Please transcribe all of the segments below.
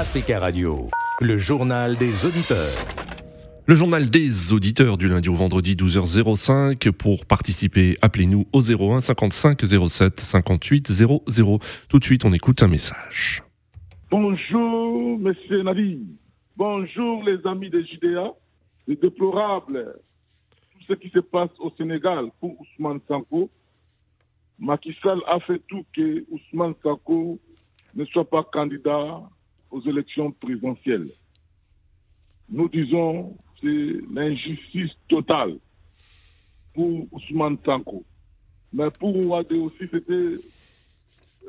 Africa Radio, le journal des auditeurs. Le journal des auditeurs du lundi au vendredi 12h05. Pour participer, appelez-nous au 01 55 07 58 00. Tout de suite, on écoute un message. Bonjour, monsieur Nadi. Bonjour, les amis des JDA. C'est déplorable tout ce qui se passe au Sénégal pour Ousmane Sanko. Macky Sall a fait tout que Ousmane Sanko ne soit pas candidat aux élections présidentielles. Nous disons c'est l'injustice totale pour Ousmane Sanko. Mais pour Ouadé aussi, c'était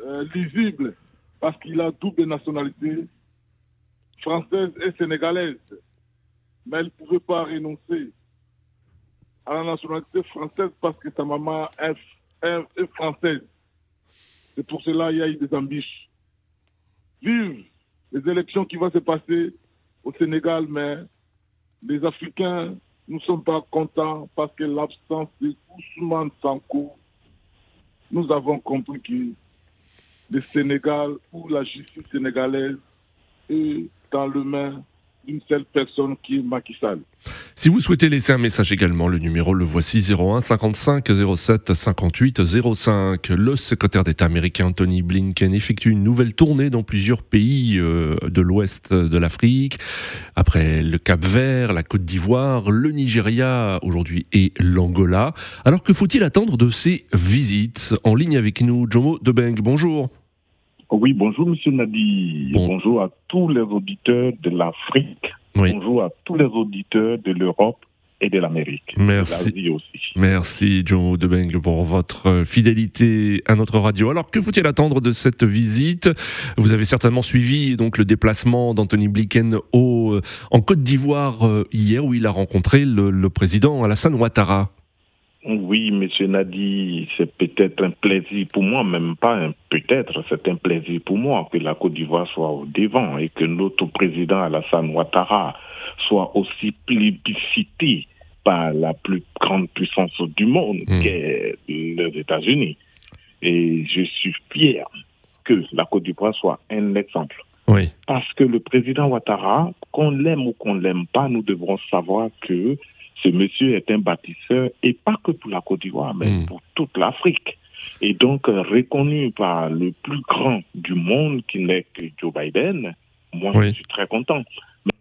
euh, lisible parce qu'il a double nationalité, française et sénégalaise. Mais il ne pouvait pas renoncer à la nationalité française parce que sa maman est, est française. C'est pour cela qu'il y a eu des ambitions. Vive les élections qui vont se passer au Sénégal, mais les Africains ne sont pas contents parce que l'absence de Ousmane Sanko, nous avons compris que le Sénégal ou la justice sénégalaise est dans le main d'une seule personne qui est Macky. Si vous souhaitez laisser un message également, le numéro le voici 01 55 07 58 05. Le secrétaire d'État américain Anthony Blinken effectue une nouvelle tournée dans plusieurs pays euh, de l'ouest de l'Afrique, après le Cap Vert, la Côte d'Ivoire, le Nigeria aujourd'hui et l'Angola. Alors que faut-il attendre de ces visites? En ligne avec nous, Jomo Debeng, bonjour. Oui, bonjour Monsieur Nadi. Bonjour à tous les auditeurs de l'Afrique. Bonjour à tous les auditeurs de l'Europe et de l'Amérique. Merci. Aussi. Merci Joe Debeng pour votre fidélité à notre radio. Alors que faut-il attendre de cette visite? Vous avez certainement suivi donc le déplacement d'Anthony Blinken au, en Côte d'Ivoire euh, hier où il a rencontré le, le président Alassane Ouattara. Oui, Monsieur Nadi, c'est peut-être un plaisir pour moi, même pas un peut-être, c'est un plaisir pour moi que la Côte d'Ivoire soit au devant et que notre président Alassane Ouattara soit aussi plébiscité par la plus grande puissance du monde, mmh. qu'est les États-Unis. Et je suis fier que la Côte d'Ivoire soit un exemple. Oui. Parce que le président Ouattara, qu'on l'aime ou qu'on l'aime pas, nous devrons savoir que ce monsieur est un bâtisseur, et pas que pour la Côte d'Ivoire, mais Mm. pour toute l'Afrique. Et donc euh, reconnu par le plus grand du monde qui n'est que Joe Biden, moi Oui. je suis très content. Mais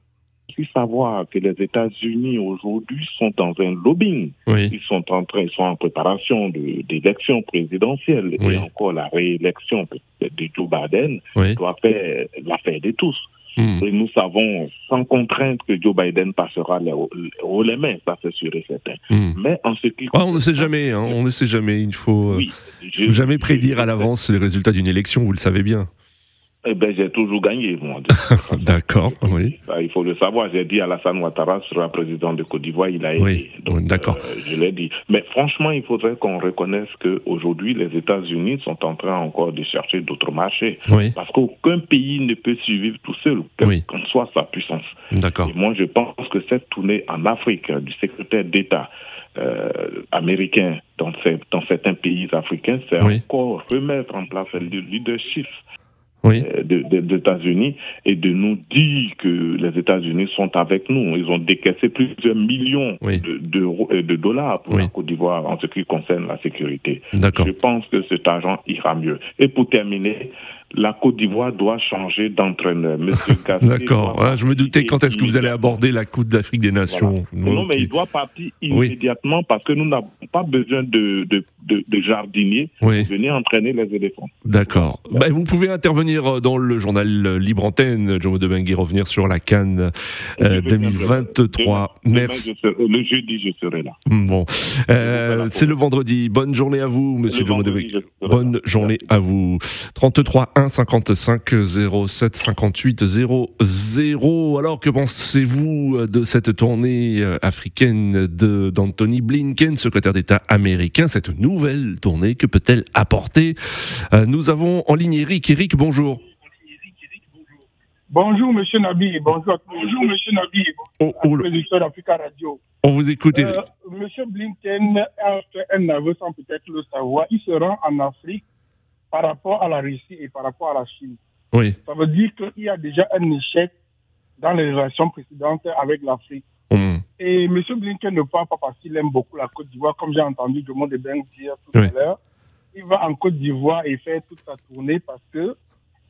il faut savoir que les États-Unis aujourd'hui sont dans un lobbying. Oui. Ils sont en train, ils sont en préparation d'élections présidentielles Oui. et encore la réélection de, de Joe Biden doit faire l'affaire de tous. Mm. Et nous savons sans contrainte que Joe Biden passera les, les mains, ça c'est sûr et certain. Mm. Mais en ce qui Ah, on ne sait jamais, hein, on ne sait jamais. Il faut, euh, oui, faut jamais prédire à l'avance les résultats d'une élection, vous le savez bien. Eh ben, j'ai toujours gagné, moi. D'accord, oui. Ça, il faut le savoir. J'ai dit Alassane Ouattara sera président de Côte d'Ivoire, il a Oui, été. oui, d'accord. euh, je l'ai dit. Mais franchement, il faudrait qu'on reconnaisse qu'aujourd'hui, les États-Unis sont en train encore de chercher d'autres marchés. Oui, Parce qu'aucun pays ne peut survivre tout seul, quelle Oui. qu'en soit sa puissance. d'accord. Et moi, je pense que cette tournée en Afrique euh, du secrétaire d'État euh, américain dans, ces- dans certains pays africains, c'est encore remettre en place le leadership Oui, euh, de- de- des États-Unis et de nous dire que les États-Unis sont avec nous. Ils ont décaissé plusieurs millions Oui. de, de dollars pour Oui. la Côte d'Ivoire en ce qui concerne la sécurité. Je pense que cet argent ira mieux. Et pour terminer, la Côte d'Ivoire doit changer d'entraîneur. Monsieur D'accord. Ah, je me doutais quand est-ce que vous allez aborder la Coupe d'Afrique des Nations. Non, mais il doit partir immédiatement parce que nous n'avons pas besoin de, de, de, de jardiniers Oui, pour venir entraîner les éléphants. d'accord. Bah, vous pouvez intervenir dans le journal Libre Antenne, Jomo Debeng, et revenir sur la Cannes euh, Je vais bien 2023. Demain, demain, Merci. je serai- le jeudi, je serai là. Bon, Euh, Voilà. c'est le vendredi. Bonne journée à vous, Monsieur Jomo là. Bonne journée à vous. 33 1 55 07 58 00. Alors, que pensez-vous de cette tournée euh, africaine de d'Anthony Blinken, secrétaire d'État américain? Cette nouvelle tournée, que peut-elle apporter? Euh, Nous avons en ligne Eric. Eric, bonjour. Bonjour, monsieur Nabi. Bonjour, bonjour monsieur Nabi. Oh, oh, Président d'Africa Radio. on vous écoute, Eric. Euh, monsieur Blinken a fait un aveu sans peut-être le savoir. Il se rend en Afrique par rapport à la Russie et par rapport à la Chine. Oui. Ça veut dire qu'il y a déjà un échec dans les relations précédentes avec l'Afrique. Hmm. Et M. Blinken ne parle pas parce qu'il aime beaucoup la Côte d'Ivoire, comme j'ai entendu Dumont de Ben dire tout Oui. à l'heure. Il va en Côte d'Ivoire et fait toute sa tournée parce que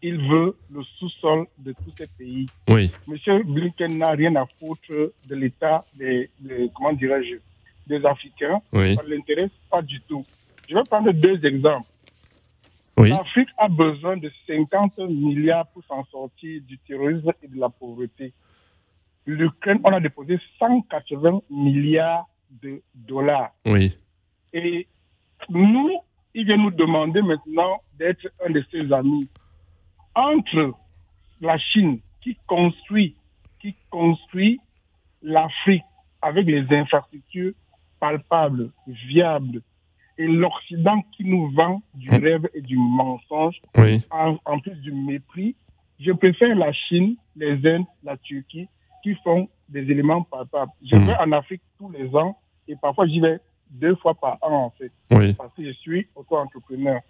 il veut le sous-sol de tous ces pays. Oui. M. Blinken n'a rien à foutre de l'état des, des- comment dirais-je, des Africains. Oui. Ça ne l'intéresse pas du tout. Je vais prendre deux exemples. Oui. L'Afrique a besoin de 50 milliards pour s'en sortir du terrorisme et de la pauvreté. L'Ukraine, on a déposé 180 milliards de dollars. Oui. Et nous, il vient nous demander maintenant d'être un de ses amis. Entre la Chine qui construit, qui construit l'Afrique avec les infrastructures palpables, viables, et l'Occident qui nous vend du rêve et du mensonge, Oui. en, en plus du mépris, je préfère la Chine, les Indes, la Turquie, qui font des éléments palpables. Je Mhm. vais en Afrique tous les ans et parfois j'y vais deux fois par an en fait, Oui. parce que je suis auto-entrepreneur.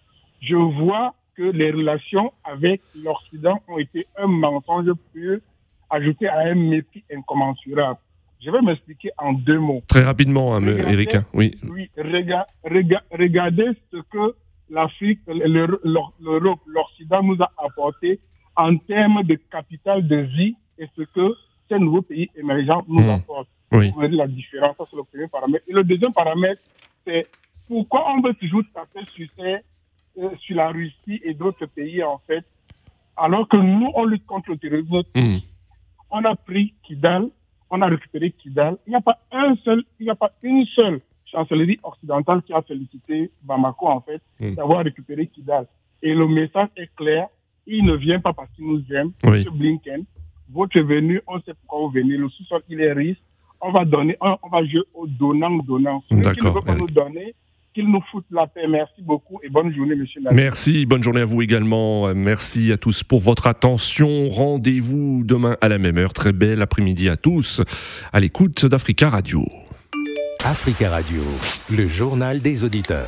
Je vois que les relations avec l'Occident ont été un mensonge pur ajouté à un mépris incommensurable. Je vais m'expliquer en deux mots. Très rapidement, hein, Regardez. Eric. hein. Oui. Oui, rega- rega- regardez ce que l'Afrique, le- l'Europe, l'Occident nous a apporté en termes de capital de vie et ce que ces nouveaux pays émergents nous Hmm. apportent. Oui. Vous voyez la différence, ça c'est le premier paramètre. Et le deuxième paramètre, c'est pourquoi on veut toujours taper sur, ces, euh, sur la Russie et d'autres pays en fait, alors que nous, on lutte contre le terrorisme Hmm. on a pris Kidal, on a récupéré Kidal. Il n'y a pas un seul, il n'y a pas une seule chancellerie occidentale qui a félicité Bamako, en fait, Mm. d'avoir récupéré Kidal. Et le message est clair. Il ne vient pas parce qu'il nous aime. Oui. Monsieur Blinken, votre venue, on sait pourquoi vous venez. Le sous-sol, il est riche. On va donner, on, on va jouer au donnant-donnant. Celui qui ne veut pas nous donner, qu'il nous foute la paix. Merci beaucoup et bonne journée, monsieur. Merci, bonne journée à vous également. Euh, Merci à tous pour votre attention. Rendez-vous demain à la même heure. Très bel après-midi à tous à l'écoute d'Africa Radio. Africa Radio, le journal des auditeurs.